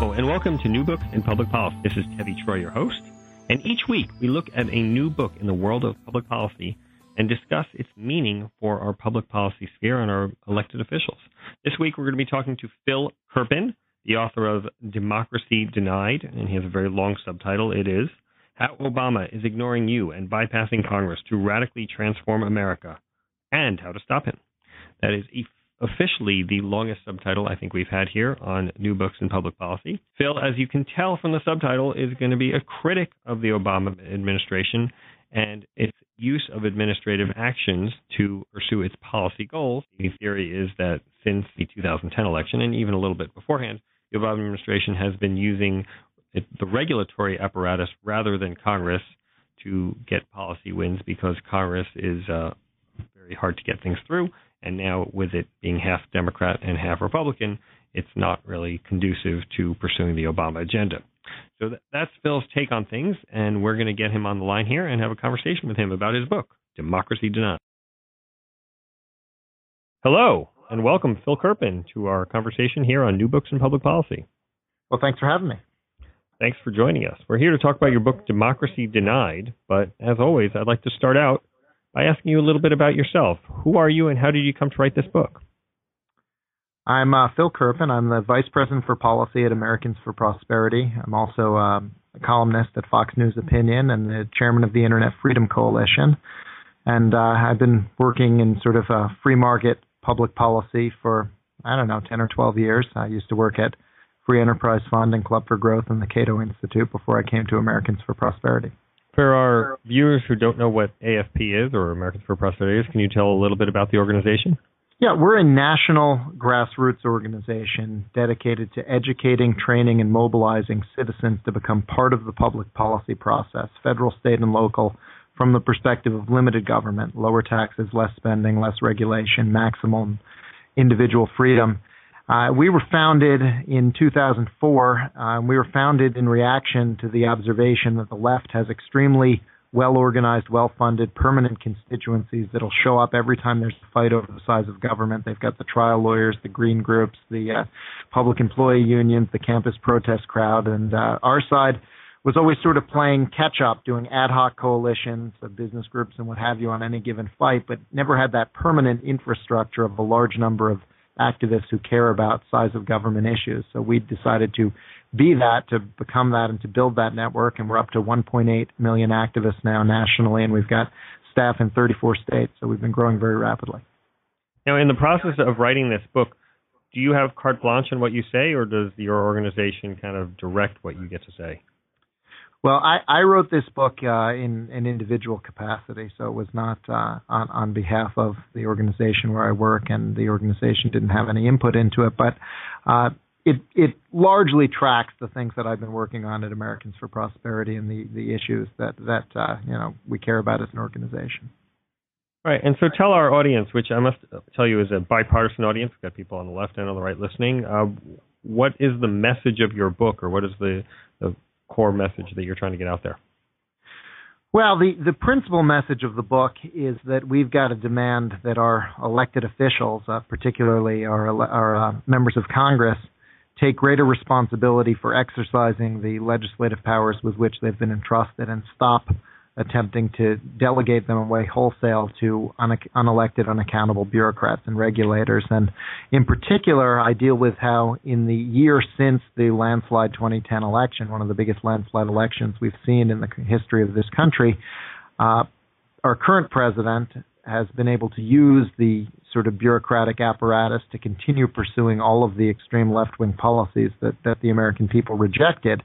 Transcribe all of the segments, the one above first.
Hello, and welcome to New Books in Public Policy. This is Tevi Troy, your host. And each week we look at a new book in the world of public policy and discuss its meaning for our public policy sphere and our elected officials. This week we're going to be talking to Phil Kerpen, the author of Democracy Denied, and he has a very long subtitle. It is How Obama is Ignoring You and Bypassing Congress to Radically Transform America and How to Stop Him. That is a officially the longest subtitle I think we've had here on New Books in Public Policy. Phil, as you can tell from the subtitle, is going to be a critic of the Obama administration and its use of administrative actions to pursue its policy goals. The theory is that since the 2010 election and even a little bit beforehand, the Obama administration has been using the regulatory apparatus rather than Congress to get policy wins because Congress is uh, very hard to get things through and now, with it being half Democrat and half Republican, it's not really conducive to pursuing the Obama agenda. So that's Phil's take on things, and we're going to get him on the line here and have a conversation with him about his book, Democracy Denied. Hello, and welcome, Phil Kerpen, to our conversation here on New Books in Public Policy. Well, thanks for having me. Thanks for joining us. We're here to talk about your book, Democracy Denied, but as always, I'd like to start out by asking you a little bit about yourself. Who are you and how did you come to write this book? I'm uh, Phil Kerpen. I'm the Vice President for Policy at Americans for Prosperity. I'm also um, a columnist at Fox News Opinion and the chairman of the Internet Freedom Coalition. And uh, I've been working in sort of a free market public policy for, I don't know, 10 or 12 years. I used to work at Free Enterprise Fund and Club for Growth and the Cato Institute before I came to Americans for Prosperity. For our viewers who don't know what AFP is or Americans for Prosperity is, can you tell a little bit about the organization? Yeah, we're a national grassroots organization dedicated to educating, training, and mobilizing citizens to become part of the public policy process, federal, state, and local, from the perspective of limited government, lower taxes, less spending, less regulation, maximum individual freedom. Uh, we were founded in 2004. Uh, we were founded in reaction to the observation that the left has extremely well organized, well funded, permanent constituencies that'll show up every time there's a fight over the size of government. They've got the trial lawyers, the green groups, the uh, public employee unions, the campus protest crowd, and uh, our side was always sort of playing catch up, doing ad hoc coalitions of business groups and what have you on any given fight, but never had that permanent infrastructure of a large number of activists who care about size of government issues. So we decided to be that, to become that, and to build that network. And we're up to 1.8 million activists now nationally, and we've got staff in 34 states. So we've been growing very rapidly. Now, in the process of writing this book, do you have carte blanche in what you say, or does your organization kind of direct what you get to say? Well, I, I wrote this book uh, in an individual capacity, so it was not uh, on, on behalf of the organization where I work, and the organization didn't have any input into it. But uh, it it largely tracks the things that I've been working on at Americans for Prosperity and the the issues that that uh, you know we care about as an organization. Right, and so tell our audience, which I must tell you is a bipartisan audience. We've got people on the left and on the right listening. Uh, what is the message of your book, or what is the, the core message that you're trying to get out there? Well, the, the principal message of the book is that we've got to demand that our elected officials, uh, particularly our, our uh, members of Congress, take greater responsibility for exercising the legislative powers with which they've been entrusted and stop attempting to delegate them away wholesale to une- unelected, unaccountable bureaucrats and regulators. And in particular, I deal with how, in the year since the landslide 2010 election, one of the biggest landslide elections we've seen in the history of this country, uh, our current president has been able to use the sort of bureaucratic apparatus to continue pursuing all of the extreme left wing policies that, that the American people rejected.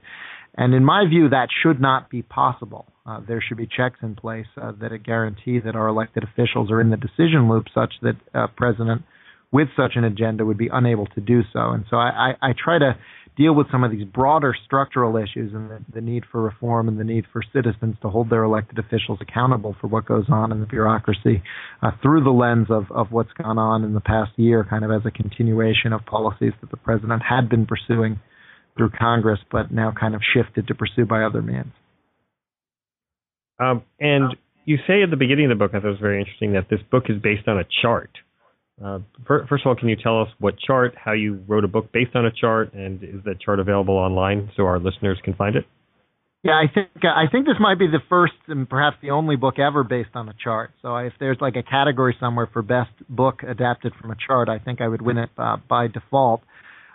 And in my view, that should not be possible. Uh, there should be checks in place uh, that guarantee that our elected officials are in the decision loop such that uh, President with such an agenda would be unable to do so. And so I, I, I try to deal with some of these broader structural issues and the, the, need for reform and the need for citizens to hold their elected officials accountable for what goes on in the bureaucracy uh, through the lens of, of what's gone on in the past year, kind of as a continuation of policies that the president had been pursuing through Congress, but now kind of shifted to pursue by other means. Um, and you say at the beginning of the book, I thought it was very interesting, that this book is based on a chart. Uh, first of all, can you tell us what chart, how you wrote a book based on a chart, and is that chart available online so our listeners can find it? Yeah, I think uh, I think this might be the first and perhaps the only book ever based on a chart. So if there's like a category somewhere for best book adapted from a chart, I think I would win it uh, by default.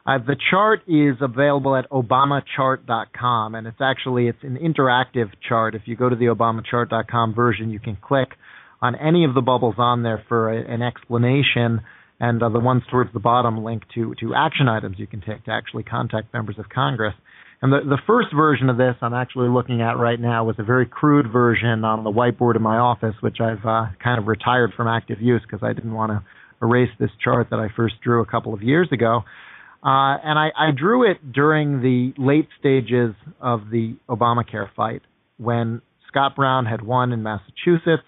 Uh, the chart is available at obamachart.com, and it's actually it's an interactive chart. If you go to the obamachart.com version, you can click on any of the bubbles on there for a, an explanation, and uh, the ones towards the bottom link to to action items you can take to actually contact members of Congress. And the, the first version of this I'm actually looking at right now was a very crude version on the whiteboard in my office, which I've uh, kind of retired from active use because I didn't want to erase this chart that I first drew a couple of years ago. Uh, and I, I drew it during the late stages of the Obamacare fight when Scott Brown had won in Massachusetts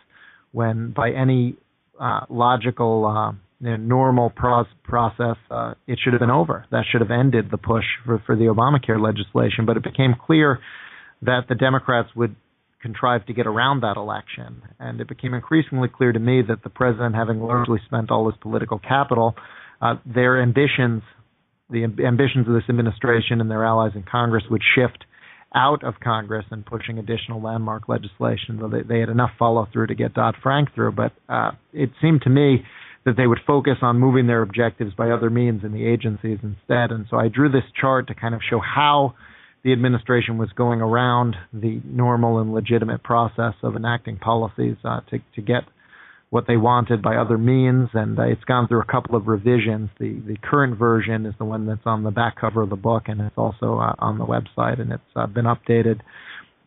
when by any uh, logical, uh, you know, normal process, uh, it should have been over. That should have ended the push for, for the Obamacare legislation. But it became clear that the Democrats would contrive to get around that election. And it became increasingly clear to me that the president, having largely spent all his political capital, uh, their ambitions, the ambitions of this administration and their allies in Congress would shift out of Congress and pushing additional landmark legislation. Though they, they had enough follow through to get Dodd Frank through, but uh, it seemed to me that they would focus on moving their objectives by other means in the agencies instead. And so I drew this chart to kind of show how the administration was going around the normal and legitimate process of enacting policies uh, to, to get what they wanted by other means, and uh, it's gone through a couple of revisions. The the current version is the one that's on the back cover of the book, and it's also uh, on the website, and it's uh, been updated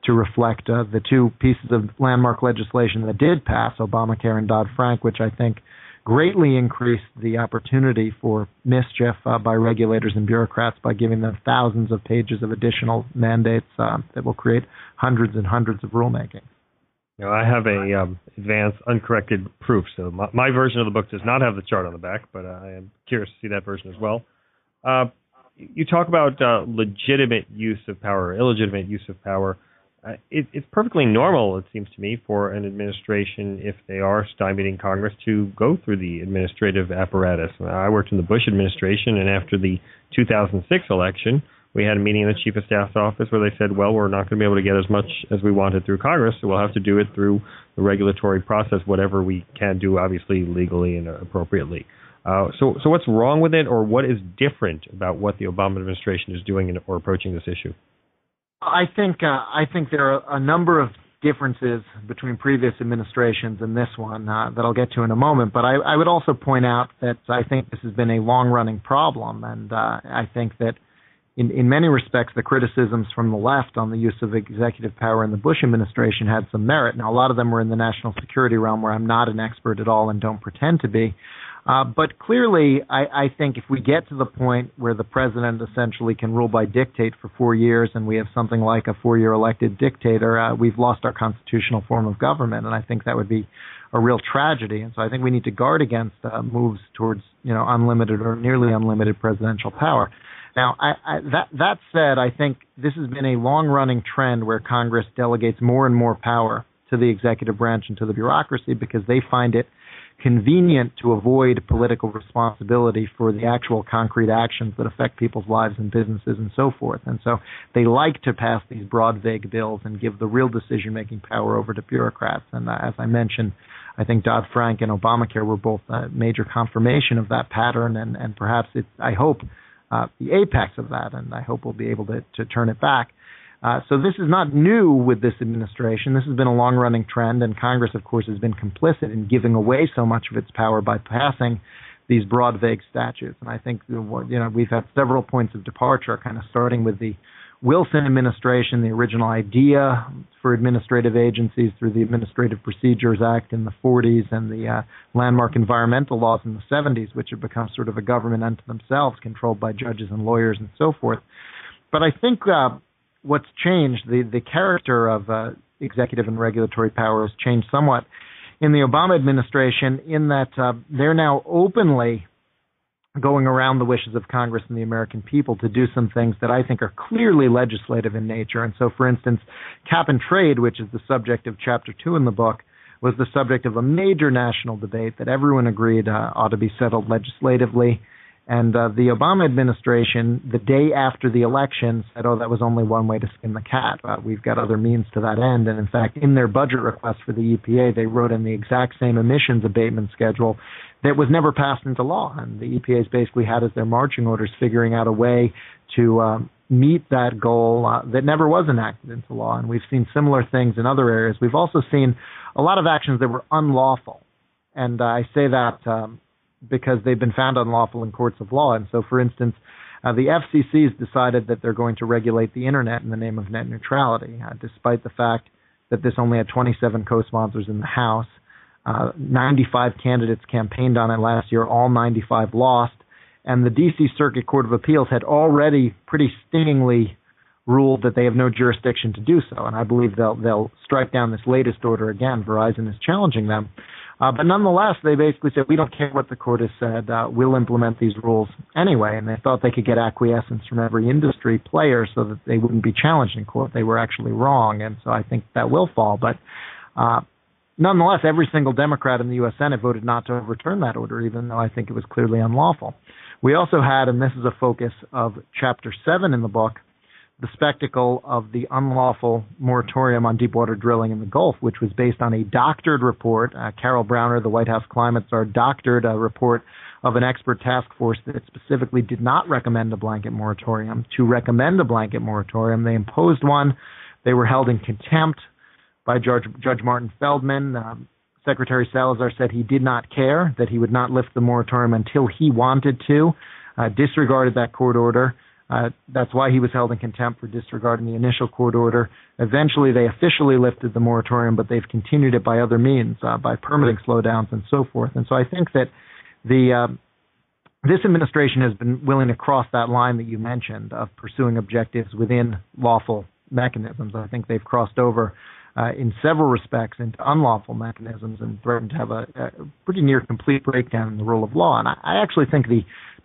to reflect uh, the two pieces of landmark legislation that did pass, Obamacare and Dodd Frank, which I think greatly increased the opportunity for mischief uh, by regulators and bureaucrats by giving them thousands of pages of additional mandates uh, that will create hundreds and hundreds of rulemaking. Know, I have a um, advanced uncorrected proof, so my, my, version of the book does not have the chart on the back, but uh, I am curious to see that version as well. Uh, you talk about uh, legitimate use of power, illegitimate use of power. Uh, it, it's perfectly normal, it seems to me, for an administration, if they are stymieing Congress, to go through the administrative apparatus. I worked in the Bush administration, and after the 2006 election, we had a meeting in the chief of staff's office where they said, well, we're not going to be able to get as much as we wanted through Congress, so we'll have to do it through the regulatory process, whatever we can do, obviously legally and appropriately. Uh, so, so what's wrong with it, or what is different about what the Obama administration is doing in, or approaching this issue? I think uh, I think there are a number of differences between previous administrations and this one uh, that I'll get to in a moment. But I, I, would also point out that I think this has been a long-running problem, and uh, I think that in, in many respects, the criticisms from the left on the use of executive power in the Bush administration had some merit. Now, a lot of them were in the national security realm, where I'm not an expert at all and don't pretend to be. Uh, but clearly, I, I think if we get to the point where the president essentially can rule by dictate for four years, and we have something like a four-year elected dictator, uh, we've lost our constitutional form of government, and I think that would be a real tragedy. And so I think we need to guard against uh, moves towards, you know, unlimited or nearly unlimited presidential power. Now, I, I, that that said, I think this has been a long-running trend where Congress delegates more and more power to the executive branch and to the bureaucracy because they find it convenient to avoid political responsibility for the actual concrete actions that affect people's lives and businesses and so forth. And so they like to pass these broad, vague bills and give the real decision-making power over to bureaucrats. And uh, as I mentioned, I think Dodd Frank and Obamacare were both a major confirmation of that pattern, and, and perhaps it's, I hope, uh, the apex of that, and I hope we'll be able to, to turn it back. Uh, so this is not new with this administration. This has been a long-running trend, and Congress, of course, has been complicit in giving away so much of its power by passing these broad, vague statutes. And I think you know we've had several points of departure, kind of starting with the Wilson administration, the original idea for administrative agencies through the Administrative Procedures Act in the 40s and the uh, landmark environmental laws in the 70s, which have become sort of a government unto themselves, controlled by judges and lawyers and so forth. But I think uh, what's changed, the, the character of uh, executive and regulatory power has changed somewhat in the Obama administration in that uh, they're now openly going around the wishes of Congress and the American people to do some things that I think are clearly legislative in nature. And so, for instance, cap and trade, which is the subject of chapter two in the book, was the subject of a major national debate that everyone agreed uh, ought to be settled legislatively. And uh, the Obama administration, the day after the election, said, oh, that was only one way to skin the cat. Uh, we've got other means to that end. And in fact, in their budget request for the EPA, they wrote in the exact same emissions abatement schedule that was never passed into law. And the EPA's basically had as their marching orders figuring out a way to um, meet that goal uh, that never was enacted into law. And we've seen similar things in other areas. We've also seen a lot of actions that were unlawful. And uh, I say that um, because they've been found unlawful in courts of law. And so, for instance, uh, the FCC has decided that they're going to regulate the internet in the name of net neutrality, uh, despite the fact that this only had 27 co-sponsors in the House. Uh, 95 candidates campaigned on it last year. All 95 lost, and the D.C. Circuit Court of Appeals had already pretty stingingly ruled that they have no jurisdiction to do so. And I believe they'll they'll strike down this latest order again. Verizon is challenging them. Uh, but nonetheless, they basically said, we don't care what the court has said. Uh, we'll implement these rules anyway. And they thought they could get acquiescence from every industry player so that they wouldn't be challenged in court. They were actually wrong. And so I think that will fall. But uh, nonetheless, every single Democrat in the U.S. Senate voted not to overturn that order, even though I think it was clearly unlawful. We also had, and this is a focus of Chapter 7 in the book, the spectacle of the unlawful moratorium on deepwater drilling in the Gulf, which was based on a doctored report. Uh, Carol Browner, the White House climate czar, doctored a report of an expert task force that specifically did not recommend a blanket moratorium. To recommend a blanket moratorium, they imposed one. They were held in contempt by Judge, Judge Martin Feldman. Um, Secretary Salazar said he did not care, that he would not lift the moratorium until he wanted to, uh, disregarded that court order. Uh, that's why he was held in contempt for disregarding the initial court order. Eventually, they officially lifted the moratorium, but they've continued it by other means, uh, by permitting slowdowns and so forth. And so I think that the uh, this administration has been willing to cross that line that you mentioned of pursuing objectives within lawful mechanisms. I think they've crossed over uh, in several respects into unlawful mechanisms and threatened to have a, a, pretty near complete breakdown in the rule of law. And I, I actually think the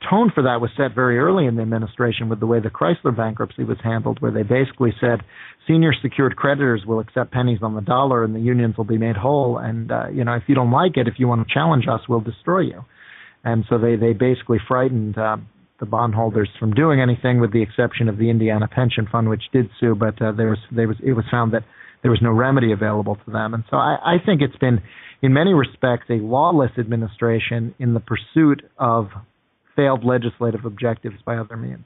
tone for that was set very early in the administration with the way the Chrysler bankruptcy was handled, where they basically said senior secured creditors will accept pennies on the dollar and the unions will be made whole. And, uh, you know, if you don't like it, if you want to challenge us, we'll destroy you. And so they, they basically frightened uh, the bondholders from doing anything with the exception of the Indiana Pension Fund, which did sue, but uh, there was, there was, it was found that there was no remedy available to them. And so I, I think it's been, in many respects, a lawless administration in the pursuit of failed legislative objectives by other means.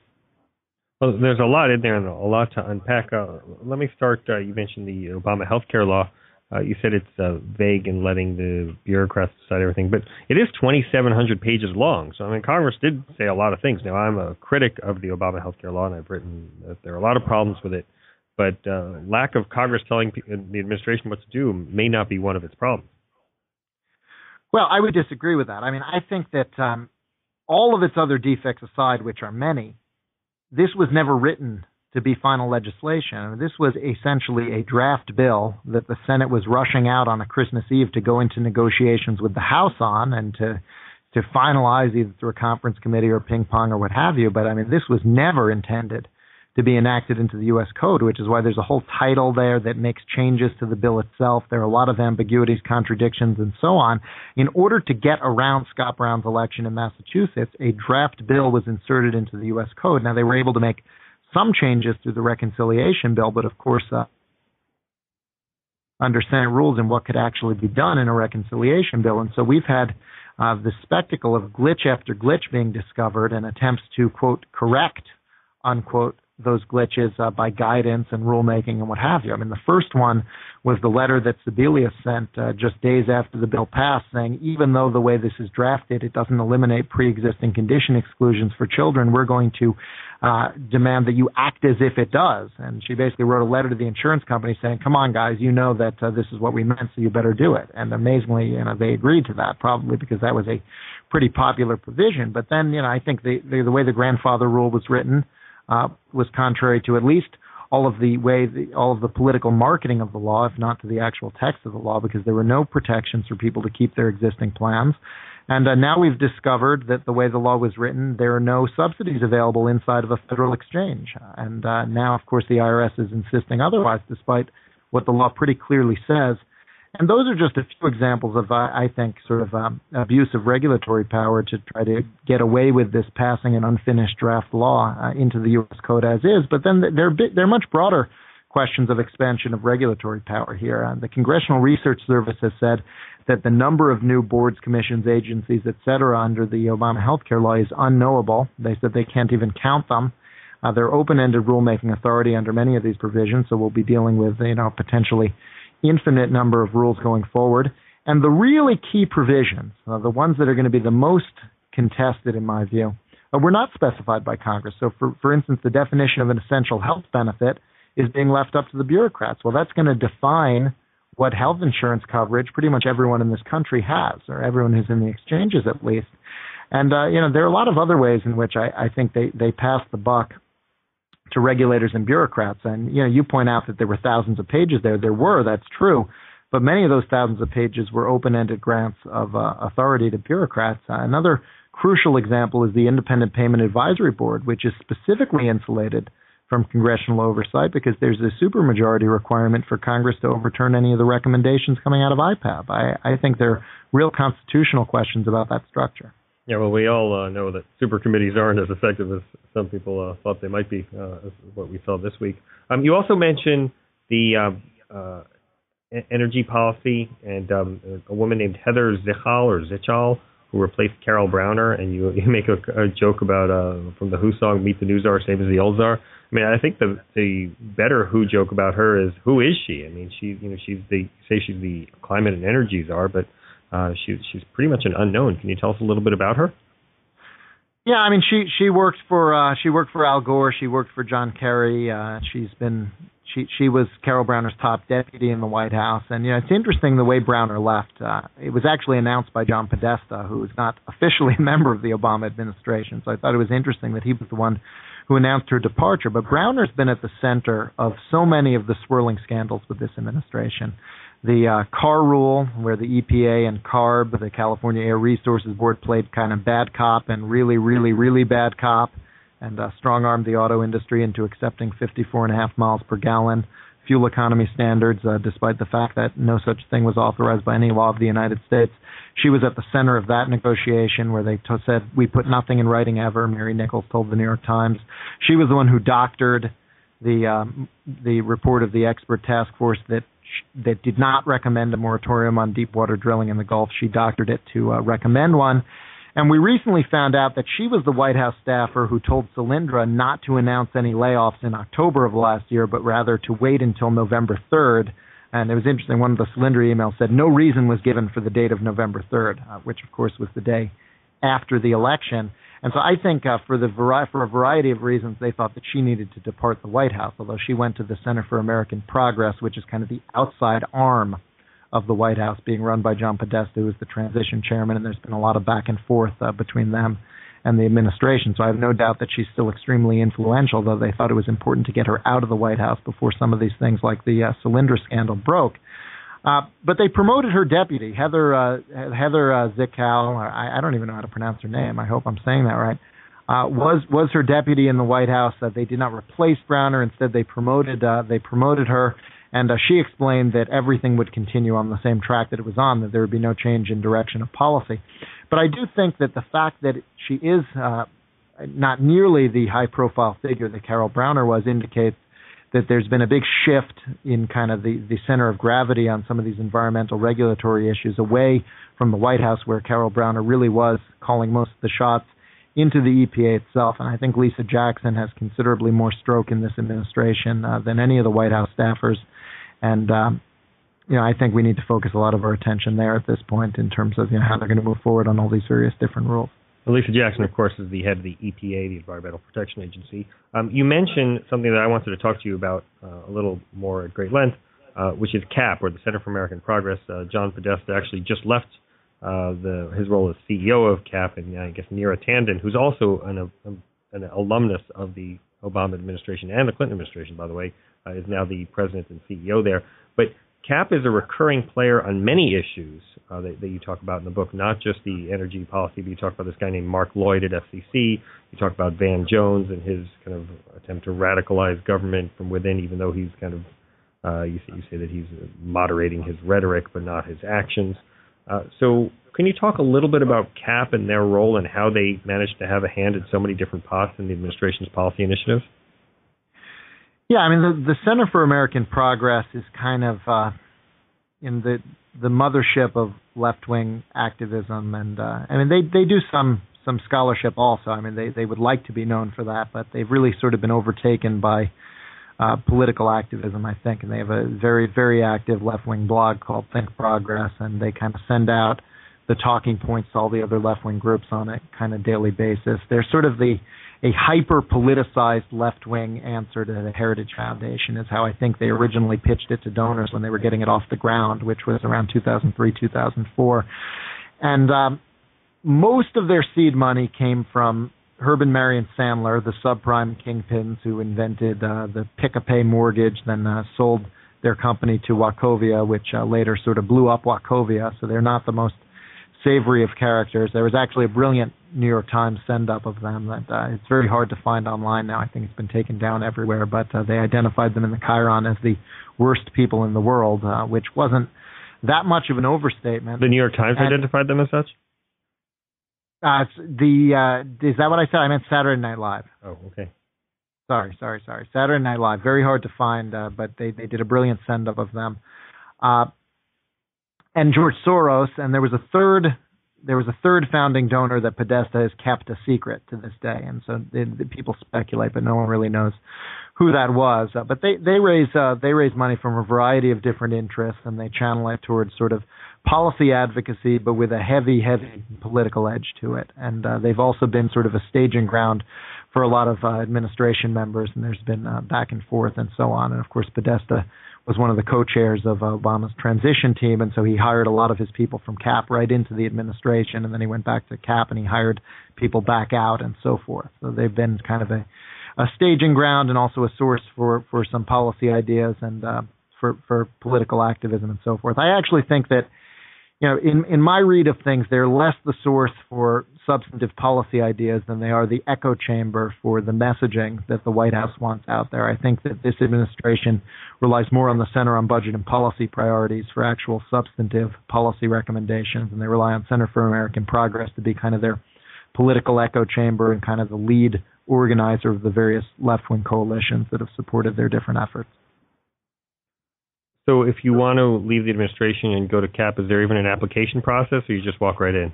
Well, there's a lot in there and a lot to unpack. Uh, let me start. Uh, you mentioned the Obama health care law. Uh, you said it's uh, vague in letting the bureaucrats decide everything, but it is 2,700 pages long. So, I mean, Congress did say a lot of things. Now, I'm a critic of the Obama health care law, and I've written that there are a lot of problems with it. But uh, lack of Congress telling the administration what to do may not be one of its problems. Well, I would disagree with that. I mean, I think that um, all of its other defects aside, which are many, this was never written to be final legislation. This was essentially a draft bill that the Senate was rushing out on a Christmas Eve to go into negotiations with the House on and to to finalize either through a conference committee or ping pong or what have you. But I mean, this was never intended to be enacted into the U.S. Code, which is why there's a whole title there that makes changes to the bill itself. There are a lot of ambiguities, contradictions, and so on. In order to get around Scott Brown's election in Massachusetts, a draft bill was inserted into the U.S. Code. Now, they were able to make some changes through the reconciliation bill, but of course, uh, under Senate rules and what could actually be done in a reconciliation bill. And so we've had uh, the spectacle of glitch after glitch being discovered and attempts to, quote, correct unquote those glitches uh, by guidance and rulemaking and what have you. I mean, the first one was the letter that Sebelius sent uh, just days after the bill passed, saying even though the way this is drafted, it doesn't eliminate pre-existing condition exclusions for children, we're going to uh, demand that you act as if it does. And she basically wrote a letter to the insurance company saying, "Come on, guys, you know that uh, this is what we meant, so you better do it." And amazingly, you know, they agreed to that, probably because that was a pretty popular provision. But then, you know, I think the the, the way the grandfather rule was written uh, was contrary to at least all of the way the, all of the political marketing of the law, if not to the actual text of the law, because there were no protections for people to keep their existing plans. And uh, now we've discovered that the way the law was written, there are no subsidies available inside of a federal exchange. And uh, now, of course, the IRS is insisting otherwise, despite what the law pretty clearly says and those are just a few examples of, I think, sort of um, abuse of regulatory power to try to get away with this passing an unfinished draft law uh, into the U.S. code as is. But then there are, there are much broader questions of expansion of regulatory power here. Uh, the Congressional Research Service has said that the number of new boards, commissions, agencies, et cetera, under the Obama health care law is unknowable. They said they can't even count them. Uh, they're open-ended rulemaking authority under many of these provisions, so we'll be dealing with, you know, potentially infinite number of rules going forward. And the really key provisions, uh, the ones that are going to be the most contested in my view, uh, were not specified by Congress. So, for, for instance, the definition of an essential health benefit is being left up to the bureaucrats. Well, that's going to define what health insurance coverage pretty much everyone in this country has, or everyone who's in the exchanges at least. And uh, you know, there are a lot of other ways in which I, I think they they pass the buck to regulators and bureaucrats. And you know, you point out that there were thousands of pages there. There were, that's true, but many of those thousands of pages were open-ended grants of uh, authority to bureaucrats. Uh, another crucial example is the Independent Payment Advisory Board, which is specifically insulated from congressional oversight because there's a supermajority requirement for Congress to overturn any of the recommendations coming out of IPAB. I, I think there are real constitutional questions about that structure. Yeah, well, we all uh, know that super committees aren't as effective as some people uh, thought they might be, uh, as what we saw this week. Um, you also mentioned the uh, uh, energy policy and um, a woman named Heather Zichal or Zichal who replaced Carol Browner, and you, you make a, a joke about uh, from the Who song "Meet the New Czar, Same as the Old Czar." I mean, I think the the better Who joke about her is who is she? I mean, she you know she's the say she's the climate and energy czar, but uh, she, she's pretty much an unknown. Can you tell us a little bit about her? Yeah, I mean she she worked for uh she worked for Al Gore, she worked for John Kerry. Uh she's been she she was Carol Browner's top deputy in the White House and you know it's interesting the way Browner left. Uh it was actually announced by John Podesta who is not officially a member of the Obama administration. So I thought it was interesting that he was the one who announced her departure, but Browner's been at the center of so many of the swirling scandals with this administration the uh, car rule, where the EPA and CARB, the California Air Resources Board, played kind of bad cop and really, really, really bad cop, and uh, strong armed the auto industry into accepting 54.5 miles per gallon fuel economy standards, uh, despite the fact that no such thing was authorized by any law of the United States. She was at the center of that negotiation where they t- said, We put nothing in writing ever, Mary Nichols told the New York Times. She was the one who doctored the um, the report of the expert task force that that did not recommend a moratorium on deep water drilling in the Gulf. She doctored it to uh, recommend one. And we recently found out that she was the White House staffer who told Solyndra not to announce any layoffs in October of last year, but rather to wait until November 3rd. And it was interesting, one of the Solyndra emails said no reason was given for the date of November 3rd, uh, which of course was the day after the election. And so I think uh, for the vari- for a variety of reasons, they thought that she needed to depart the White House. Although she went to the Center for American Progress, which is kind of the outside arm of the White House, being run by John Podesta, who is the transition chairman. And there's been a lot of back and forth uh, between them and the administration. So I have no doubt that she's still extremely influential. Though they thought it was important to get her out of the White House before some of these things, like the uh, Solyndra scandal, broke. Uh, but they promoted her deputy, Heather uh, Heather uh. I, I don't even know how to pronounce her name. I hope I'm saying that right. Uh, was was her deputy in the White House. Uh, they did not replace Browner. Instead, they promoted uh, they promoted her, and uh, she explained that everything would continue on the same track that it was on. That there would be no change in direction of policy. But I do think that the fact that she is uh, not nearly the high profile figure that Carol Browner was indicates that there's been a big shift in kind of the, the center of gravity on some of these environmental regulatory issues away from the White House, where Carol Browner really was calling most of the shots, into the EPA itself. And I think Lisa Jackson has considerably more stroke in this administration uh, than any of the White House staffers. And um, you know, I think we need to focus a lot of our attention there at this point in terms of you know how they're going to move forward on all these various different rules. Lisa Jackson, of course, is the head of the EPA, the Environmental Protection Agency. Um, you mentioned something that I wanted to talk to you about uh, a little more at great length, uh, which is CAP, or the Center for American Progress. Uh, John Podesta actually just left uh, the, his role as CEO of CAP, and I guess Neera Tanden, who's also an, um, an alumnus of the Obama administration and the Clinton administration, by the way, uh, is now the president and CEO there. But CAP is a recurring player on many issues uh, that, that, you talk about in the book, not just the energy policy, but you talk about this guy named Mark Lloyd at FCC. You talk about Van Jones and his kind of attempt to radicalize government from within, even though he's kind of, uh, you, say, you say that he's moderating his rhetoric but not his actions. Uh, so, can you talk a little bit about CAP and their role and how they managed to have a hand in so many different pots in the administration's policy initiatives? Yeah, I mean the the Center for American Progress is kind of uh, in the the mothership of left wing activism, and uh, I mean they they do some some scholarship also. I mean they they would like to be known for that, but they've really sort of been overtaken by uh, political activism, I think, and they have a very very active left wing blog called Think Progress, and they kind of send out the talking points to all the other left wing groups on a kind of daily basis. They're sort of the a hyper politicized left wing answer to the Heritage Foundation is how I think they originally pitched it to donors when they were getting it off the ground, which was around 2003, 2004. And um, most of their seed money came from Herb and Marion Sandler, the subprime kingpins who invented uh, the pick a pay mortgage, then uh, sold their company to Wachovia, which uh, later sort of blew up Wachovia. So they're not the most savory of characters. There was actually a brilliant New York Times send up of them that uh, it's very hard to find online now. I think it's been taken down everywhere, but uh, they identified them in the Chiron as the worst people in the world, uh, which wasn't that much of an overstatement. The New York Times and, identified them as such. Uh, the uh, is that what I said? I meant Saturday Night Live. Oh, okay. Sorry, sorry, sorry. Saturday Night Live. Very hard to find, uh, but they they did a brilliant send up of them. Uh, and George Soros, and there was a third there was a third founding donor that Podesta has kept a secret to this day, and so the, people speculate, but no one really knows who that was. Uh, but they they raise uh, they raise money from a variety of different interests, and they channel it towards sort of policy advocacy, but with a heavy heavy political edge to it. And uh, they've also been sort of a staging ground for a lot of uh, administration members, and there's been uh, back and forth and so on. And of course, Podesta was one of the co-chairs of Obama's transition team, and so he hired a lot of his people from CAP right into the administration, and then he went back to CAP and he hired people back out and so forth. So they've been kind of a, a staging ground and also a source for for some policy ideas and uh, for for political activism and so forth. I actually think that you know, in in my read of things, they're less the source for substantive policy ideas than they are the echo chamber for the messaging that the White House wants out there. I think that this administration relies more on the Center on Budget and Policy priorities for actual substantive policy recommendations, and they rely on Center for American Progress to be kind of their political echo chamber and kind of the lead organizer of the various left wing coalitions that have supported their different efforts. So if you want to leave the administration and go to CAP, is there even an application process, or you just walk right in?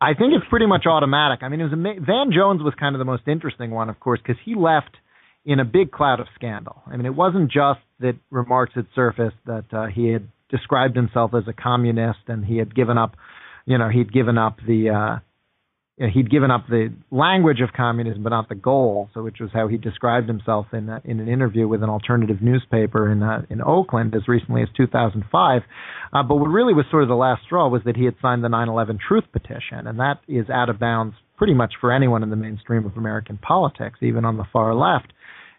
I think it's pretty much automatic. I mean, it was Van Jones was kind of the most interesting one, of course, because he left in a big cloud of scandal. I mean, it wasn't just that remarks had surfaced that uh, he had described himself as a communist and he had given up, you know, he'd given up the uh, you know, he'd given up the language of communism, but not the goal. So, which was how he described himself in uh, in an interview with an alternative newspaper in uh, in Oakland as recently as 2005. Uh, but what really was sort of the last straw was that he had signed the 9/11 Truth Petition, and that is out of bounds pretty much for anyone in the mainstream of American politics, even on the far left.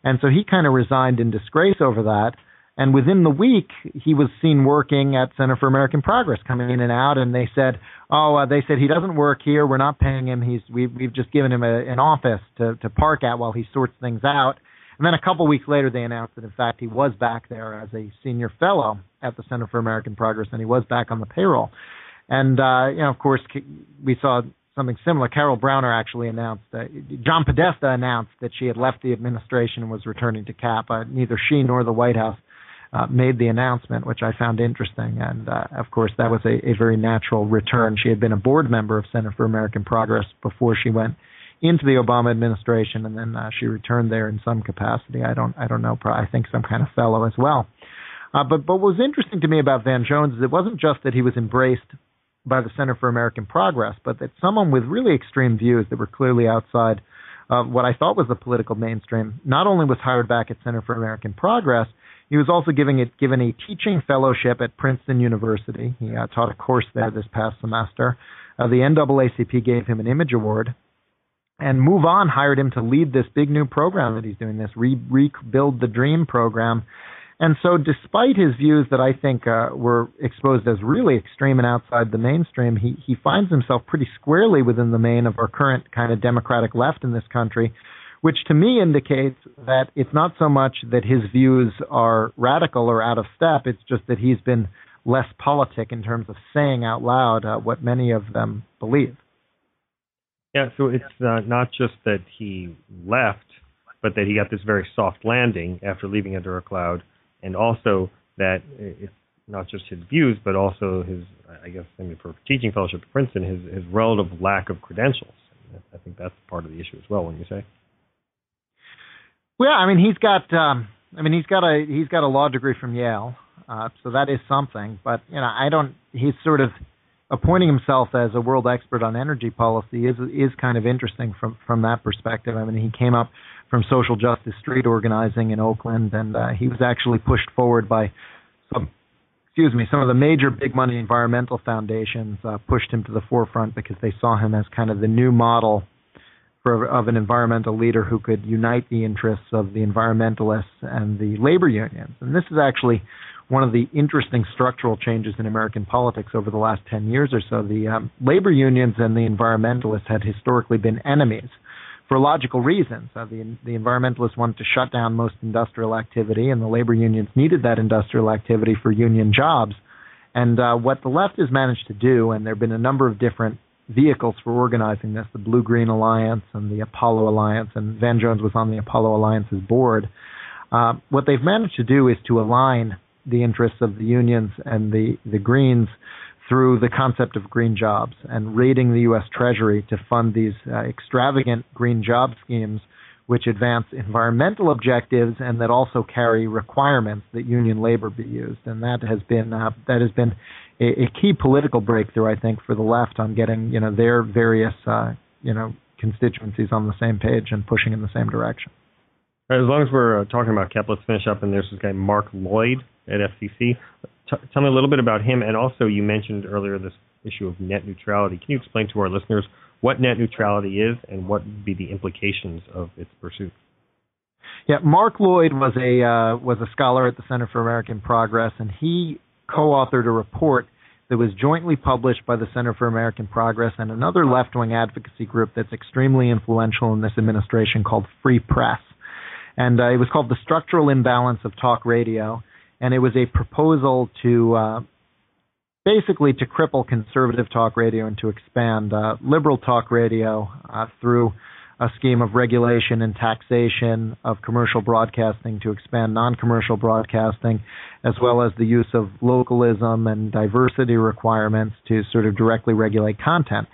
And so he kind of resigned in disgrace over that. And within the week, he was seen working at Center for American Progress, coming in and out. And they said, "Oh, uh, they said he doesn't work here. We're not paying him. He's we've we've just given him a, an office to to park at while he sorts things out." And then a couple weeks later, they announced that in fact he was back there as a senior fellow at the Center for American Progress, and he was back on the payroll. And uh, you know, of course, we saw something similar. Carol Browner actually announced, uh, John Podesta announced that she had left the administration and was returning to CAP. Uh, neither she nor the White House uh, made the announcement, which I found interesting. And uh, of course, that was a, a, very natural return. She had been a board member of Center for American Progress before she went into the Obama administration, and then uh, she returned there in some capacity. I don't I don't know. I think some kind of fellow as well. Uh, but but what was interesting to me about Van Jones is it wasn't just that he was embraced by the Center for American Progress, but that someone with really extreme views that were clearly outside of what I thought was the political mainstream not only was hired back at Center for American Progress, he was also giving it given a teaching fellowship at Princeton University. He uh, taught a course there this past semester. Uh, the NAACP gave him an Image Award, and Move On hired him to lead this big new program that he's doing, this Re- Rebuild the Dream program, and so, despite his views that I think uh, were exposed as really extreme and outside the mainstream, he, he finds himself pretty squarely within the main of our current kind of democratic left in this country, which to me indicates that it's not so much that his views are radical or out of step, it's just that he's been less politic in terms of saying out loud uh, what many of them believe. Yeah, so it's uh, not just that he left, but that he got this very soft landing after leaving Under a Cloud and also that it's not just his views, but also his, I guess, I mean, for teaching fellowship at Princeton, his, his relative lack of credentials. I think that's part of the issue as well. When you say, well, I mean, he's got, um, I mean, he's got a he's got a law degree from Yale, uh, so that is something. But you know, I don't. He's sort of appointing himself as a world expert on energy policy is is kind of interesting from from that perspective. I mean, he came up from social justice street organizing in Oakland, and uh, he was actually pushed forward by some, excuse me, some of the major big money environmental foundations uh, pushed him to the forefront because they saw him as kind of the new model for of an environmental leader who could unite the interests of the environmentalists and the labor unions. And this is actually one of the interesting structural changes in American politics over the last 10 years or so. The um, labor unions and the environmentalists had historically been enemies for logical reasons. Uh, the, the environmentalists wanted to shut down most industrial activity, and the labor unions needed that industrial activity for union jobs. And uh, what the left has managed to do, and there have been a number of different vehicles for organizing this the Blue Green Alliance and the Apollo Alliance, and Van Jones was on the Apollo Alliance's board. Uh, what they've managed to do is to align the interests of the unions and the, the Greens through the concept of green jobs and raiding the U.S. Treasury to fund these uh, extravagant green job schemes which advance environmental objectives and that also carry requirements that union labor be used. And that has been uh, that has been a, a, key political breakthrough, I think, for the left on getting you know their various uh, you know constituencies on the same page and pushing in the same direction. As long as we're uh, talking about CAP, let's finish up. And there's this guy Mark Lloyd at FCC. T- tell me a little bit about him, and also you mentioned earlier this issue of net neutrality. Can you explain to our listeners what net neutrality is and what would be the implications of its pursuit? Yeah, Mark Lloyd was a uh, was a scholar at the Center for American Progress, and he co-authored a report that was jointly published by the Center for American Progress and another left-wing advocacy group that's extremely influential in this administration called Free Press. And uh, it was called The Structural Imbalance of Talk Radio and it was a proposal to uh, basically to cripple conservative talk radio and to expand uh, liberal talk radio uh, through a scheme of regulation and taxation of commercial broadcasting to expand non-commercial broadcasting, as well as the use of localism and diversity requirements to sort of directly regulate content.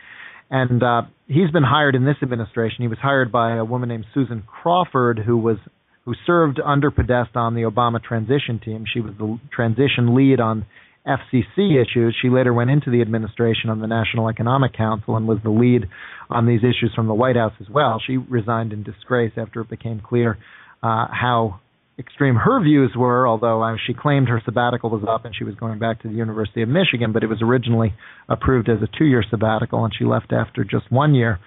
And uh, he's been hired in this administration. He was hired by a woman named Susan Crawford, who was who served under Podesta on the Obama transition team. She was the transition lead on FCC issues. She later went into the administration on the National Economic Council and was the lead on these issues from the White House as well. She resigned in disgrace after it became clear uh, how extreme her views were, although uh, she claimed her sabbatical was up and she was going back to the University of Michigan, but it was originally approved as a two year sabbatical and she left after just one year.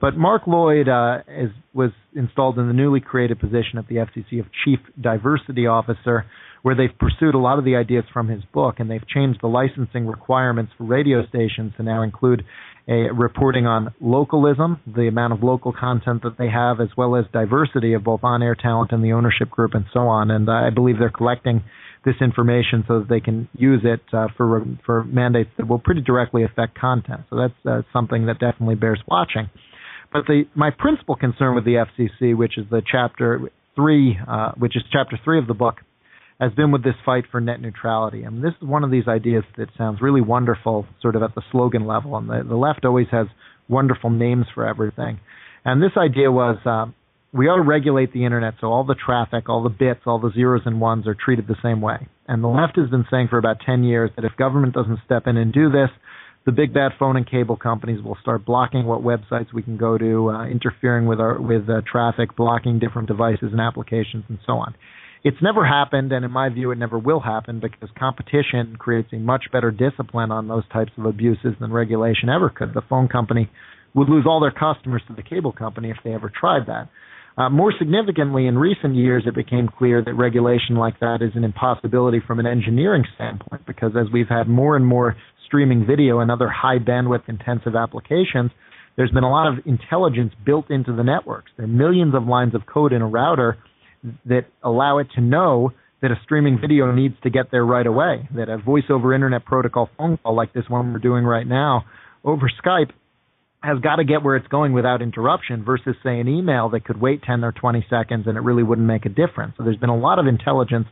But Mark Lloyd uh, is, was installed in the newly created position at the FCC of Chief Diversity Officer, where they've pursued a lot of the ideas from his book, and they've changed the licensing requirements for radio stations to now include a reporting on localism, the amount of local content that they have, as well as diversity of both on-air talent and the ownership group, and so on. And I believe they're collecting this information so that they can use it uh, for for mandates that will pretty directly affect content. So that's uh, something that definitely bears watching. But the my principal concern with the FCC, which is the chapter three, uh, which is chapter three of the book, has been with this fight for net neutrality. I mean, this is one of these ideas that sounds really wonderful, sort of at the slogan level, and the, the left always has wonderful names for everything. And this idea was uh, we ought to regulate the internet so all the traffic, all the bits, all the zeros and ones are treated the same way. And the left has been saying for about 10 years that if government doesn't step in and do this, the big bad phone and cable companies will start blocking what websites we can go to, uh, interfering with our with uh, traffic, blocking different devices and applications, and so on. It's never happened, and in my view, it never will happen because competition creates a much better discipline on those types of abuses than regulation ever could. The phone company would lose all their customers to the cable company if they ever tried that. Uh, more significantly, in recent years, it became clear that regulation like that is an impossibility from an engineering standpoint because as we've had more and more streaming video and other high bandwidth intensive applications, there's been a lot of intelligence built into the networks. There are millions of lines of code in a router that allow it to know that a streaming video needs to get there right away, that a voice over internet protocol phone call like this one we're doing right now over Skype has got to get where it's going without interruption versus say an email that could wait 10 or 20 seconds and it really wouldn't make a difference. So there's been a lot of intelligence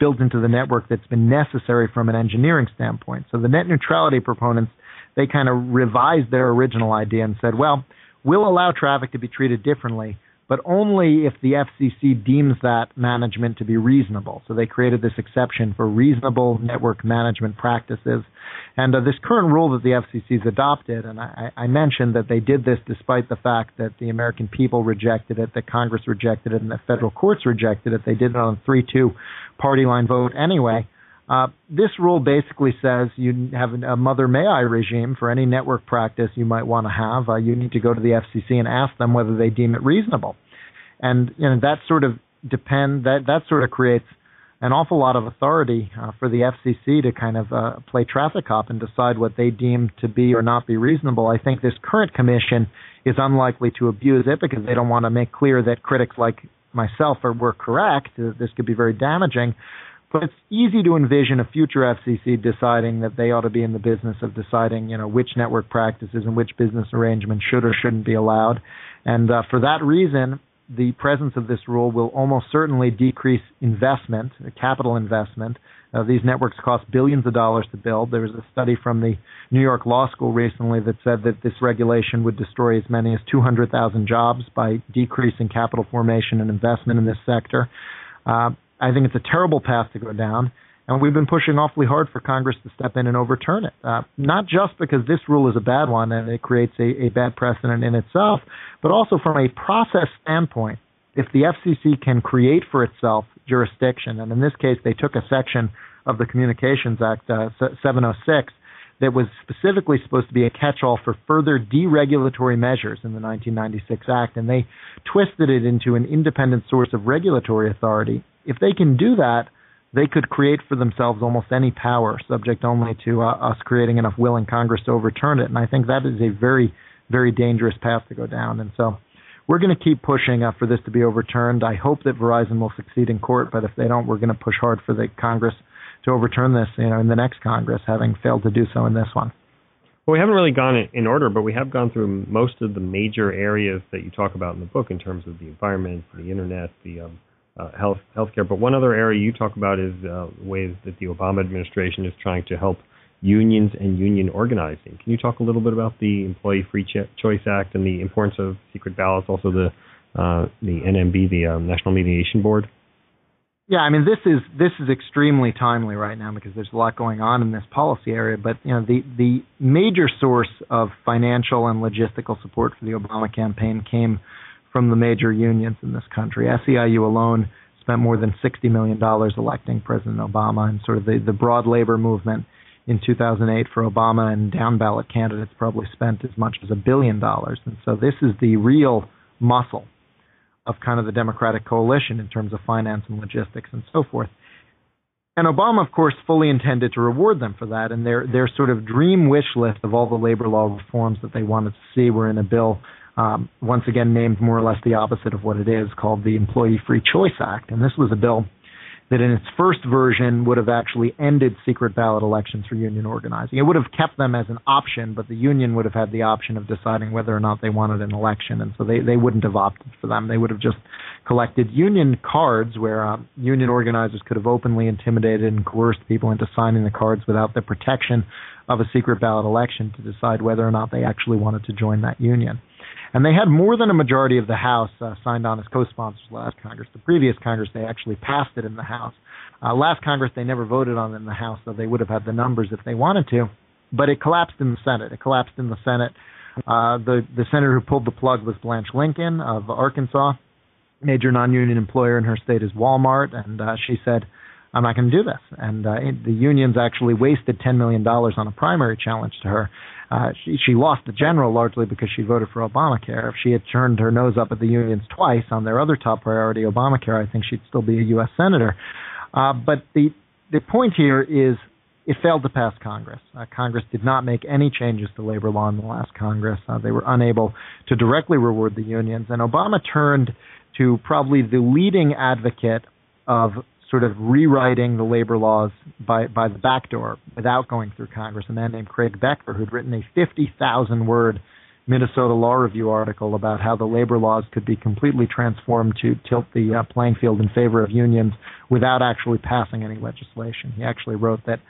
built into the network that's been necessary from an engineering standpoint. So the net neutrality proponents, they kind of revised their original idea and said, well, we'll allow traffic to be treated differently, but only if the FCC deems that management to be reasonable. So they created this exception for reasonable network management practices. And uh, this current rule that the FCC has adopted, and I, I, mentioned that they did this despite the fact that the American people rejected it, that Congress rejected it, and that federal courts rejected it. They did it on a 3 2 party line vote anyway. Uh, this rule basically says you have a mother may I regime for any network practice you might want to have. Uh, you need to go to the FCC and ask them whether they deem it reasonable, and you know that sort of depend that that sort of creates an awful lot of authority uh, for the FCC to kind of uh, play traffic cop and decide what they deem to be or not be reasonable. I think this current commission is unlikely to abuse it because they don't want to make clear that critics like myself are were correct. This could be very damaging. But it's easy to envision a future FCC deciding that they ought to be in the business of deciding, you know, which network practices and which business arrangements should or shouldn't be allowed. And uh, for that reason, the presence of this rule will almost certainly decrease investment, capital investment. Uh, these networks cost billions of dollars to build. There was a study from the New York Law School recently that said that this regulation would destroy as many as 200,000 jobs by decreasing capital formation and investment in this sector. Uh, I think it's a terrible path to go down, and we've been pushing awfully hard for Congress to step in and overturn it. Uh, not just because this rule is a bad one and it creates a, a bad precedent in itself, but also from a process standpoint. If the FCC can create for itself jurisdiction, and in this case they took a section of the Communications Act uh, 706 that was specifically supposed to be a catch-all for further deregulatory measures in the 1996 Act, and they twisted it into an independent source of regulatory authority if they can do that, they could create for themselves almost any power, subject only to uh, us creating enough will in Congress to overturn it. And I think that is a very, very dangerous path to go down. And so we're going to keep pushing uh, for this to be overturned. I hope that Verizon will succeed in court, but if they don't, we're going to push hard for the Congress to overturn this, you know, in the next Congress, having failed to do so in this one. Well, we haven't really gone in order, but we have gone through most of the major areas that you talk about in the book in terms of the environment, the internet, the um, uh, health healthcare. But one other area you talk about is uh, ways that the Obama administration is trying to help unions and union organizing. Can you talk a little bit about the Employee Free Ch- Choice Act and the importance of secret ballots, also the uh, the NMB, the um, National Mediation Board? Yeah, I mean this is this is extremely timely right now because there's a lot going on in this policy area. But you know the the major source of financial and logistical support for the Obama campaign came from the major unions in this country. SEIU alone spent more than $60 million electing President Obama, and sort of the, the broad labor movement in 2008 for Obama and down ballot candidates probably spent as much as a billion dollars. And so this is the real muscle of kind of the Democratic coalition in terms of finance and logistics and so forth. And Obama, of course, fully intended to reward them for that. And their their sort of dream wish list of all the labor law reforms that they wanted to see were in a bill um, once again named more or less the opposite of what it is, called the Employee Free Choice Act. And this was a bill that in its first version would have actually ended secret ballot elections for union organizing. It would have kept them as an option, but the union would have had the option of deciding whether or not they wanted an election, and so they, they wouldn't have opted for them. They would have just collected union cards where uh, union organizers could have openly intimidated and coerced people into signing the cards without the protection of a secret ballot election to decide whether or not they actually wanted to join that union. And they had more than a majority of the House uh, signed on as co-sponsors last Congress. The previous Congress, they actually passed it in the House. Uh, last Congress, they never voted on it in the House, so they would have had the numbers if they wanted to. But it collapsed in the Senate. It collapsed in the Senate. Uh, the the senator who pulled the plug was Blanche Lincoln of Arkansas. Major non-union employer in her state is Walmart, and uh, she said, "I'm not going to do this." And uh, the unions actually wasted 10 million dollars on a primary challenge to her. Uh, she, she lost the general largely because she voted for Obamacare. If she had turned her nose up at the unions twice on their other top priority, Obamacare, I think she'd still be a U.S. senator. Uh, but the the point here is it failed to pass Congress. Uh, Congress did not make any changes to labor law in the last Congress. Uh, they were unable to directly reward the unions, and Obama turned to probably the leading advocate of sort of rewriting the labor laws by by the back door without going through Congress. A man named Craig Becker, who'd written a 50,000 word Minnesota Law Review article about how the labor laws could be completely transformed to tilt the uh, playing field in favor of unions without actually passing any legislation. He actually wrote that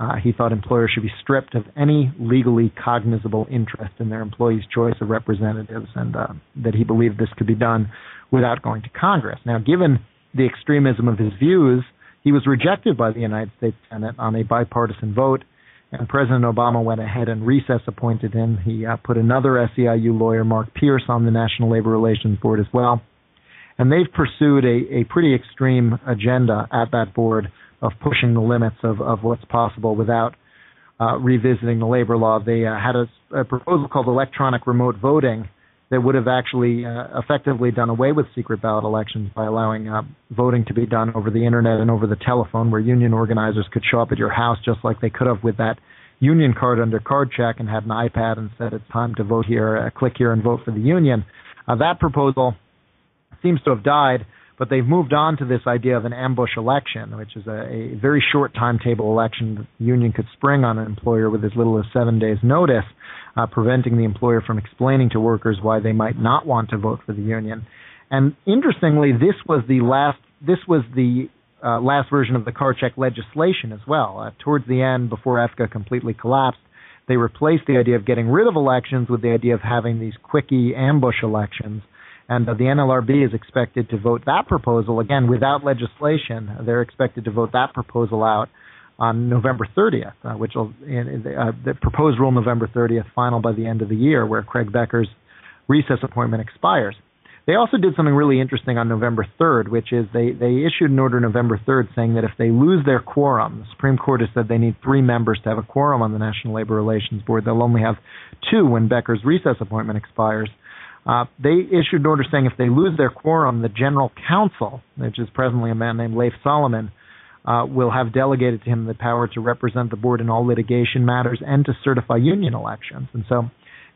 uh, he thought employers should be stripped of any legally cognizable interest in their employees' choice of representatives, and uh, that he believed this could be done without going to Congress. Now, given the extremism of his views, he was rejected by the United States Senate on a bipartisan vote and President Obama went ahead and recess appointed him. He uh, put another SEIU lawyer, Mark Pierce, on the National Labor Relations Board as well. And they've pursued a, a pretty extreme agenda at that board of pushing the limits of, of what's possible without uh, revisiting the labor law. They uh, had a, a, proposal called electronic remote voting that would have actually uh, effectively done away with secret ballot elections by allowing uh, voting to be done over the internet and over the telephone, where union organizers could show up at your house just like they could have with that union card under card check and had an iPad and said it's time to vote here, uh, click here and vote for the union. Uh, that proposal seems to have died, but they've moved on to this idea of an ambush election, which is a, a very short timetable election the union could spring on an employer with as little as seven days' notice uh, preventing the employer from explaining to workers why they might not want to vote for the union. And interestingly, this was the last this was the uh, last version of the card check legislation as well. Uh, towards the end, before EFCA completely collapsed, they replaced the idea of getting rid of elections with the idea of having these quickie ambush elections. And the NLRB is expected to vote that proposal again without legislation. They're expected to vote that proposal out on November 30th, uh, which will uh, the proposed rule November 30th, final by the end of the year, where Craig Becker's recess appointment expires. They also did something really interesting on November 3rd, which is they, they issued an order November 3rd saying that if they lose their quorum, the Supreme Court has said they need three members to have a quorum on the National Labor Relations Board. They'll only have two when Becker's recess appointment expires. Uh, they issued an order saying if they lose their quorum, the general counsel, which is presently a man named Lafe Solomon, uh, will have delegated to him the power to represent the board in all litigation matters and to certify union elections. And so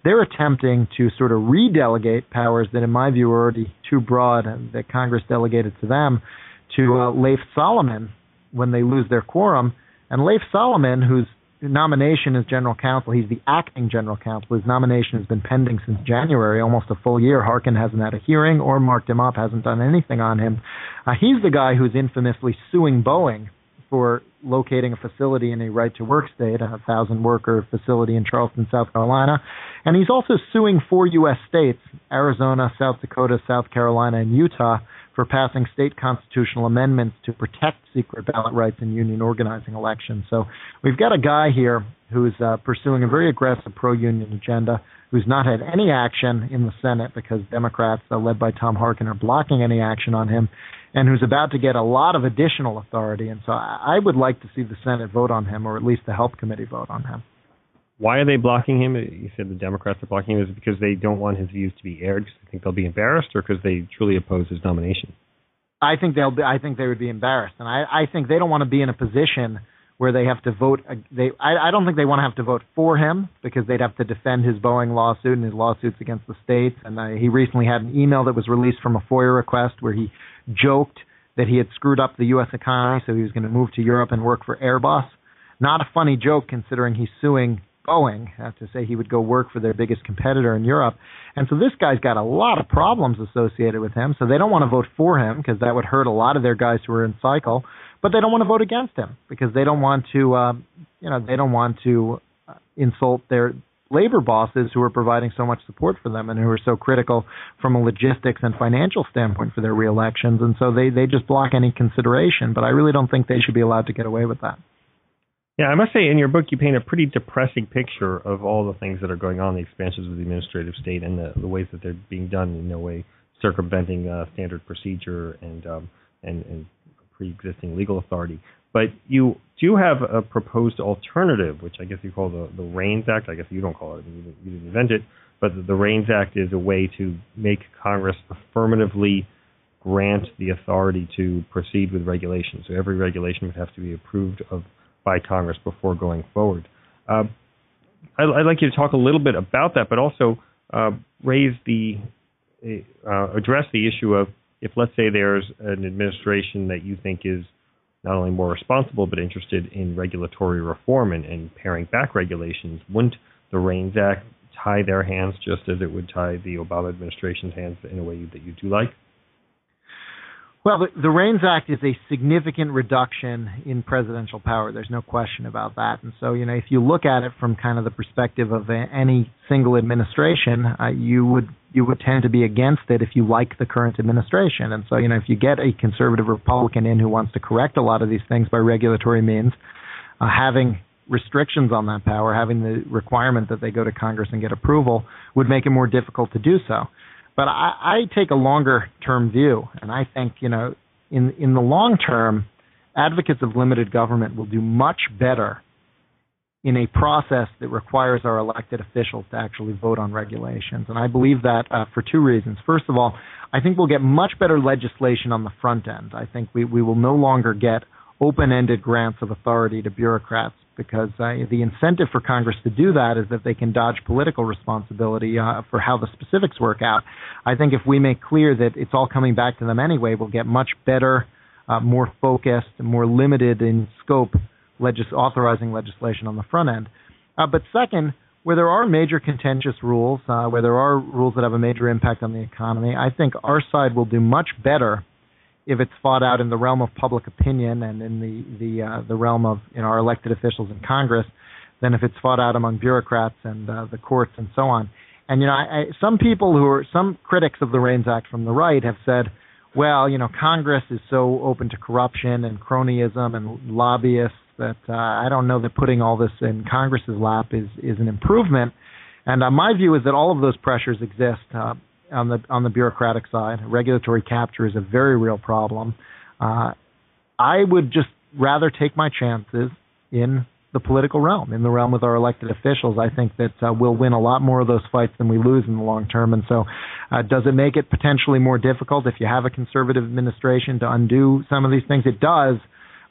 they're attempting to sort of redelegate powers that, in my view, are already too broad and that Congress delegated to them to uh, Lafe Solomon when they lose their quorum. And Lafe Solomon, who's nomination as general counsel. He's the acting general counsel. His nomination has been pending since January, almost a full year. Harkin hasn't had a hearing or marked him up, hasn't done anything on him. Uh, he's the guy who's infamously suing Boeing for locating a facility in a right to work state, a thousand worker facility in Charleston, South Carolina. And he's also suing four U.S. states Arizona, South Dakota, South Carolina, and Utah for passing state constitutional amendments to protect secret ballot rights in union organizing elections. So we've got a guy here who's uh, pursuing a very aggressive pro-union agenda, who's not had any action in the Senate because Democrats, uh, led by Tom Harkin, are blocking any action on him, and who's about to get a lot of additional authority. And so I would like to see the Senate vote on him, or at least the HELP Committee vote on him. Why are they blocking him? You said the Democrats are blocking him. Is because they don't want his views to be aired because they think they'll be embarrassed, or because they truly oppose his nomination? I think they'll. Be, I think they would be embarrassed, and I, I think they don't want to be in a position where they have to vote. They. I, I don't think they want to have to vote for him because they'd have to defend his Boeing lawsuit and his lawsuits against the states. And uh, he recently had an email that was released from a FOIA request where he joked that he had screwed up the U.S. economy, so he was going to move to Europe and work for Airbus. Not a funny joke considering he's suing Boeing uh, to say he would go work for their biggest competitor in Europe. And so this guy's got a lot of problems associated with him. So they don't want to vote for him because that would hurt a lot of their guys who are in cycle. But they don't want to vote against him because they don't want to, uh, you know, they don't want to uh, insult their labor bosses who are providing so much support for them and who are so critical from a logistics and financial standpoint for their reelections. And so they, they just block any consideration. But I really don't think they should be allowed to get away with that. Yeah, I must say, in your book, you paint a pretty depressing picture of all the things that are going on, the expansions of the administrative state, and the, the ways that they're being done in no way circumventing uh, standard procedure and, um, and, and pre-existing legal authority. But you do have a proposed alternative, which I guess you call the, the REINS Act. I guess you don't call it, you didn't, you didn't invent it. But the, the REINS Act is a way to make Congress affirmatively grant the authority to proceed with regulations. So every regulation would have to be approved of by Congress before going forward. Uh, I'd, I'd, like you to talk a little bit about that, but also uh, raise the uh, address the issue of if, let's say, there's an administration that you think is not only more responsible but interested in regulatory reform and, and paring back regulations, wouldn't the REINS Act tie their hands just as it would tie the Obama administration's hands in a way that you do like? Well, the, the REINS Act is a significant reduction in presidential power. There's no question about that. And so, you know, if you look at it from kind of the perspective of a, any single administration, uh, you would you would tend to be against it if you like the current administration. And so, you know, if you get a conservative Republican in who wants to correct a lot of these things by regulatory means, uh, having restrictions on that power, having the requirement that they go to Congress and get approval, would make it more difficult to do so. But I, I take a longer term view, and I think you know, in in the long term, advocates of limited government will do much better in a process that requires our elected officials to actually vote on regulations. And I believe that uh, for two reasons. First of all, I think we'll get much better legislation on the front end. I think we, we will no longer get open ended grants of authority to bureaucrats because the incentive for Congress to do that is that they can dodge political responsibility uh, for how the specifics work out. I think if we make clear that it's all coming back to them anyway, we'll get much better, uh, more focused, more limited in scope legis- authorizing legislation on the front end. Uh, but second, where there are major contentious rules, uh, where there are rules that have a major impact on the economy, I think our side will do much better if it's fought out in the realm of public opinion and in the the uh, the realm of you know, our elected officials in Congress than if it's fought out among bureaucrats and uh, the courts and so on. And you know, I, I, some people who are some critics of the REINS Act from the right have said, well, you know, Congress is so open to corruption and cronyism and lobbyists that uh, I don't know that putting all this in Congress's lap is is an improvement. And uh, my view is that all of those pressures exist. Uh, on the on the bureaucratic side. Regulatory capture is a very real problem. Uh, I would just rather take my chances in the political realm, in the realm with our elected officials. I think that uh, we'll win a lot more of those fights than we lose in the long term. And so, uh, does it make it potentially more difficult if you have a conservative administration to undo some of these things? It does,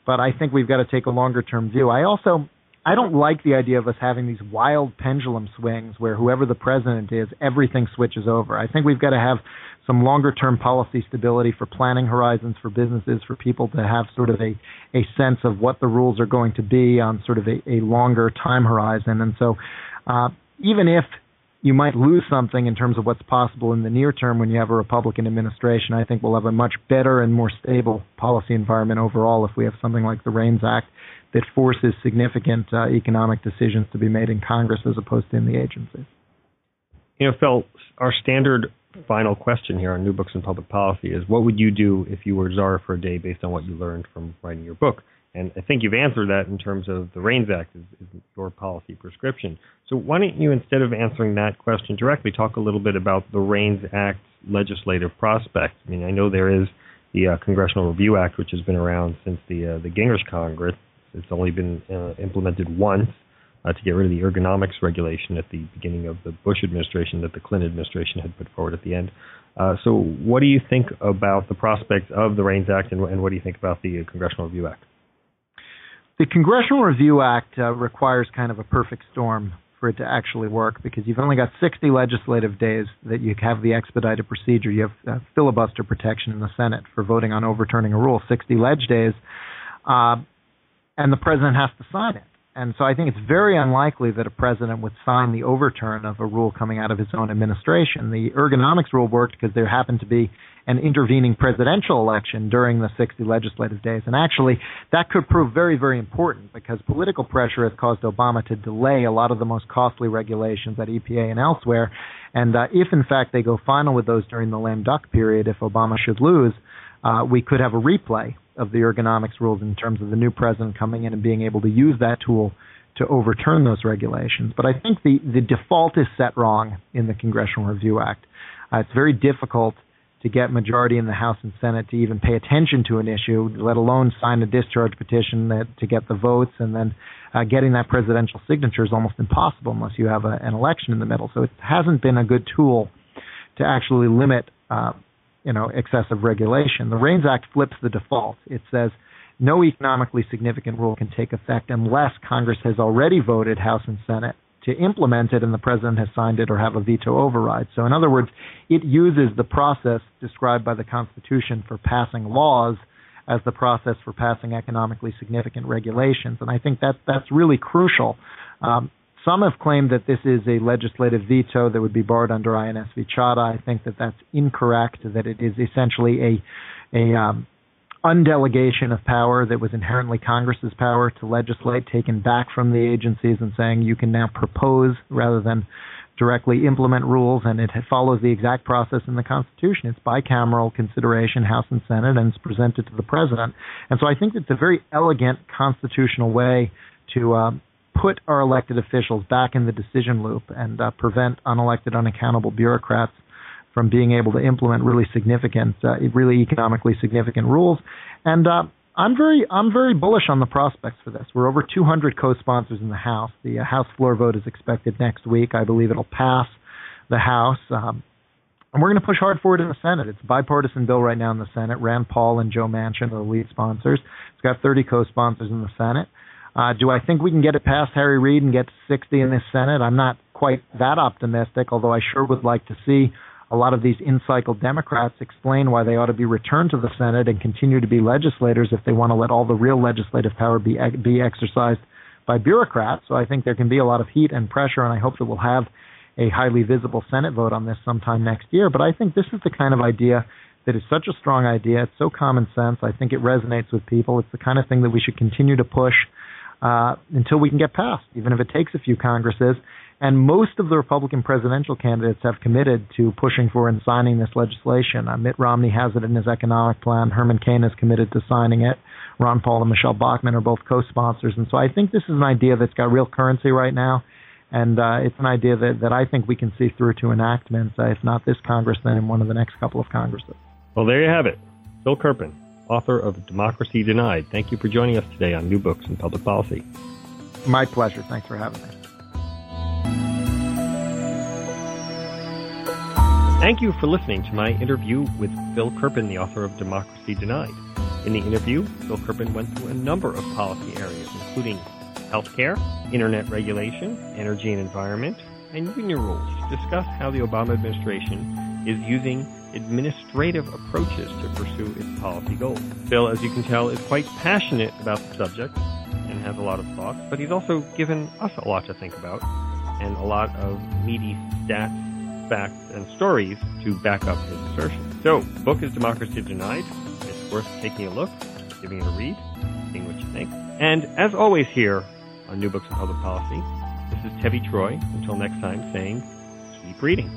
but I think we've got to take a longer term view. I also I don't like the idea of us having these wild pendulum swings where whoever the president is, everything switches over. I think we've got to have some longer term policy stability for planning horizons for businesses, for people to have sort of a, a sense of what the rules are going to be on sort of a, a longer time horizon. And so, uh, even if you might lose something in terms of what's possible in the near term when you have a Republican administration. I think we'll have a much better and more stable policy environment overall if we have something like the REINS Act that forces significant uh, economic decisions to be made in Congress as opposed to in the agencies. You know, Phil, our standard final question here on New Books in Public Policy is what would you do if you were czar for a day based on what you learned from writing your book? And I think you've answered that in terms of the REINS Act is, is your policy prescription. So why don't you, instead of answering that question directly, talk a little bit about the REINS Act legislative prospects? I mean, I know there is the uh, Congressional Review Act, which has been around since the uh, the Gingrich Congress, it's only been uh, implemented once uh, to get rid of the ergonomics regulation at the beginning of the Bush administration that the Clinton administration had put forward at the end. Uh, so, what do you think about the prospects of the REINS Act, and, and what do you think about the Congressional Review Act? The Congressional Review Act uh, requires kind of a perfect storm for it to actually work because you've only got 60 legislative days that you have the expedited procedure. You have uh, filibuster protection in the Senate for voting on overturning a rule, 60 ledge days. Uh, and the president has to sign it. and so I think it's very unlikely that a president would sign the overturn of a rule coming out of his own administration. The ergonomics rule worked because there happened to be an intervening presidential election during the 60 legislative days. And actually, that could prove very, very important because political pressure has caused Obama to delay a lot of the most costly regulations at EPA and elsewhere. And uh, if, in fact, they go final with those during the lame duck period, if Obama should lose, uh, we could have a replay of the ergonomics rules in terms of the new president coming in and being able to use that tool to overturn those regulations. But I think the, the default is set wrong in the Congressional Review Act. Uh, it's very difficult to get majority in the House and Senate to even pay attention to an issue, let alone sign a discharge petition that, to get the votes, and then uh, getting that presidential signature is almost impossible unless you have a, an election in the middle. So it hasn't been a good tool to actually limit, uh, you know, excessive regulation. The REINS Act flips the default. It says no economically significant rule can take effect unless Congress has already voted House and Senate to implement it and the president has signed it or have a veto override. So, in other words, it uses the process described by the Constitution for passing laws as the process for passing economically significant regulations. And I think that that's really crucial. Um, some have claimed that this is a legislative veto that would be barred under INS v. Chadha. I think that that's incorrect. That it is essentially a a um, undelegation of power that was inherently Congress's power to legislate taken back from the agencies and saying you can now propose rather than directly implement rules and it follows the exact process in the Constitution. It's bicameral consideration, House and Senate, and it's presented to the President. And so I think it's a very elegant constitutional way to uh, put our elected officials back in the decision loop and uh, prevent unelected, unaccountable bureaucrats from being able to implement really significant, uh, really economically significant rules. And uh, I'm very, I'm very bullish on the prospects for this. We're over 200 co-sponsors in the House. The uh, House floor vote is expected next week. I believe it'll pass the House. Um, and we're going to push hard for it in the Senate. It's a bipartisan bill right now in the Senate. Rand Paul and Joe Manchin are the lead sponsors. It's got 30 co-sponsors in the Senate. Uh, do I think we can get it past Harry Reid and get 60 in the Senate? I'm not quite that optimistic, although I sure would like to see a lot of these in-cycle Democrats explain why they ought to be returned to the Senate and continue to be legislators if they want to let all the real legislative power be be exercised by bureaucrats. So I think there can be a lot of heat and pressure, and I hope that we'll have a highly visible Senate vote on this sometime next year. But I think this is the kind of idea that is such a strong idea. It's so common sense. I think it resonates with people. It's the kind of thing that we should continue to push uh, until we can get passed, even if it takes a few Congresses. And most of the Republican presidential candidates have committed to pushing for and signing this legislation. Uh, Mitt Romney has it in his economic plan. Herman Cain is committed to signing it. Ron Paul and Michele Bachmann are both co-sponsors. And so I think this is an idea that's got real currency right now. And uh, it's an idea that, that I think we can see through to enactment, uh, if not this Congress, then in one of the next couple of Congresses. Well, there you have it. Phil Kerpen, author of Democracy Denied. Thank you for joining us today on New Books in Public Policy. My pleasure. Thanks for having me. Thank you for listening to my interview with Phil Kerpen, the author of Democracy Denied. In the interview, Phil Kerpen went through a number of policy areas, including healthcare, internet regulation, energy and environment, and union rules to discuss how the Obama administration is using administrative approaches to pursue its policy goals. Phil, as you can tell, is quite passionate about the subject and has a lot of thoughts, but he's also given us a lot to think about and a lot of meaty stats facts, and stories to back up his assertion. So, book is Democracy Denied. It's worth taking a look, giving it a read, seeing what you think. And as always here on New Books in Public Policy, this is Tevi Troy. Until next time, saying keep reading.